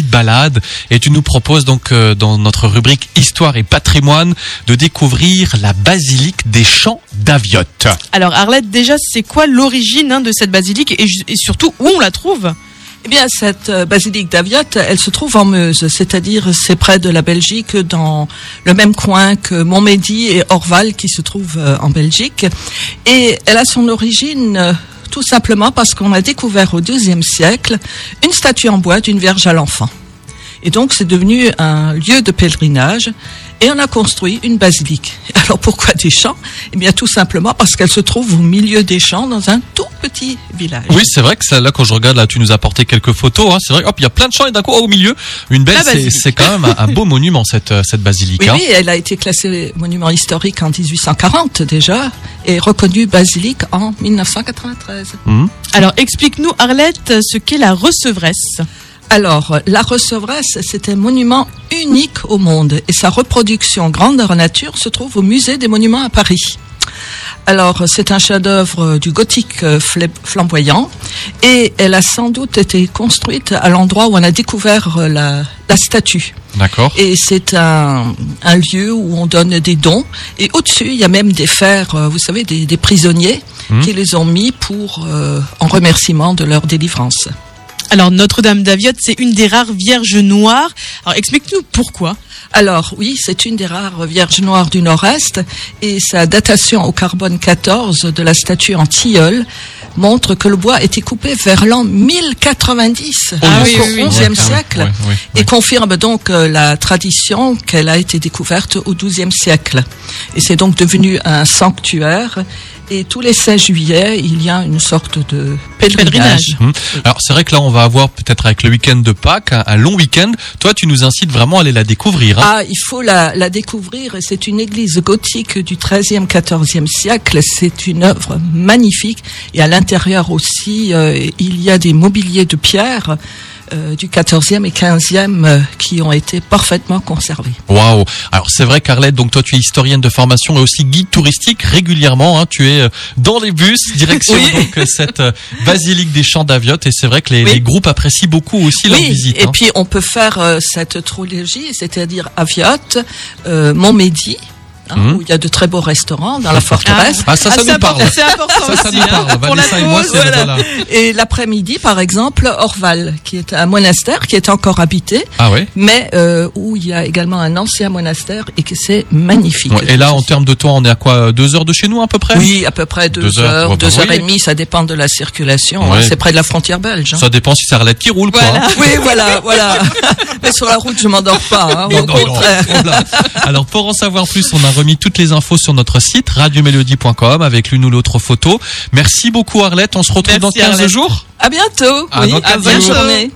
petite balade et tu nous proposes donc euh, dans notre rubrique Histoire et patrimoine de découvrir la basilique des champs d'Aviotte. Alors Arlette, déjà, c'est quoi l'origine hein, de cette basilique et, surtout où on la trouve? Eh bien, cette euh, basilique d'Aviotte, elle se trouve en Meuse, c'est-à-dire c'est près de la Belgique, dans le même coin que Montmédy et Orval, qui se trouvent euh, en Belgique. Et elle a son origine euh, tout simplement parce qu'on a découvert au XIIe siècle une statue en bois d'une Vierge à l'enfant. Et donc, c'est devenu un lieu de pèlerinage. Et on a construit une basilique. Alors pourquoi des champs? Eh bien tout simplement parce qu'elle se trouve au milieu des champs dans un tout petit village. Oui, c'est vrai que ça, là, quand je regarde, là, tu nous as apporté quelques photos. Hein, c'est vrai, hop, il y a plein de champs et d'un coup, oh, au milieu, une belle. C'est basilique. c'est quand même un, beau monument cette euh, cette basilique. Oui, hein. oui, elle a été classée monument historique en 1840 déjà et reconnue basilique en 1993. Mhm. Alors explique-nous Arlette ce qu'est la recevresse. Alors, la Recevresse, c'est un monument unique au monde et sa reproduction grandeur nature se trouve au musée des monuments à Paris. Alors, c'est un chef-d'œuvre du gothique euh, fla- flamboyant et elle a sans doute été construite à l'endroit où on a découvert euh, la, la statue. D'accord. Et c'est un, un lieu où on donne des dons. Et au-dessus, il y a même des fers, euh, vous savez, des, des prisonniers Mhm. qui les ont mis pour euh, en remerciement de leur délivrance. Alors Notre-Dame d'Aviotte, c'est une des rares vierges noires. Alors explique-nous pourquoi. Alors oui, c'est une des rares vierges noires du Nord-Est et sa datation au carbone 14 de la statue en tilleul montre que le bois a été coupé vers l'an 1090, Oh, donc oui, au oui, oui. XIe Ouais, siècle, et confirme donc euh, la tradition qu'elle a été découverte au XIIe siècle. Et c'est donc devenu un sanctuaire. Et tous les 16 juillet, il y a une sorte de pèlerinage. Mhm. Alors c'est vrai que là on va avoir peut-être avec le week-end de Pâques un, un long week-end. Toi tu nous incites vraiment à aller la découvrir. Hein. Ah, il faut la, la découvrir. C'est une église gothique du XIIIe, XIVe siècle. C'est une œuvre magnifique. Et à l'intérieur aussi, euh, il y a des mobiliers de pierre euh, du XIVe et XVe euh, qui ont été parfaitement conservés. Waouh. Alors c'est vrai Carlette, donc toi tu es historienne de formation et aussi guide touristique régulièrement. Hein, tu es euh, dans les bus direction Oui. donc euh, cette basilique des Champs d'Aviotte et c'est vrai que les, Oui. les groupes apprécient beaucoup aussi leur visite. et hein. puis on peut faire euh, cette trilogie, c'est-à-dire Aviotte, euh, Montmédy, hein, où il y a de très beaux restaurants dans la forteresse. Ah ça ça Ah, nous parle. C'est important Ça ça aussi, nous hein, parle. pour la Vanessa et moi pause, c'est voilà. voilà. Et l'après-midi, par exemple, Orval, qui est un monastère qui est encore habité, Ah mais euh, où il y a également un ancien monastère et que c'est magnifique. Ouais, Et là en termes de temps on est à quoi deux heures de chez nous à peu près? oui, à peu près deux, Deux heures, deux heures et demie, ça dépend de la circulation. Ouais. hein, C'est près de la frontière belge. hein. Ça dépend si c'est Arlette qui roule quoi. Voilà. Oui, voilà, voilà. Mais sur la route, je m'endors pas. au contraire. Alors pour en savoir plus, on a remis toutes les infos sur notre site radiomélodie.com avec l'une ou l'autre photo. Merci beaucoup Arlette, on se retrouve Merci, dans 15 Arlette. jours. À bientôt. À oui, dans à 15 bonne journée.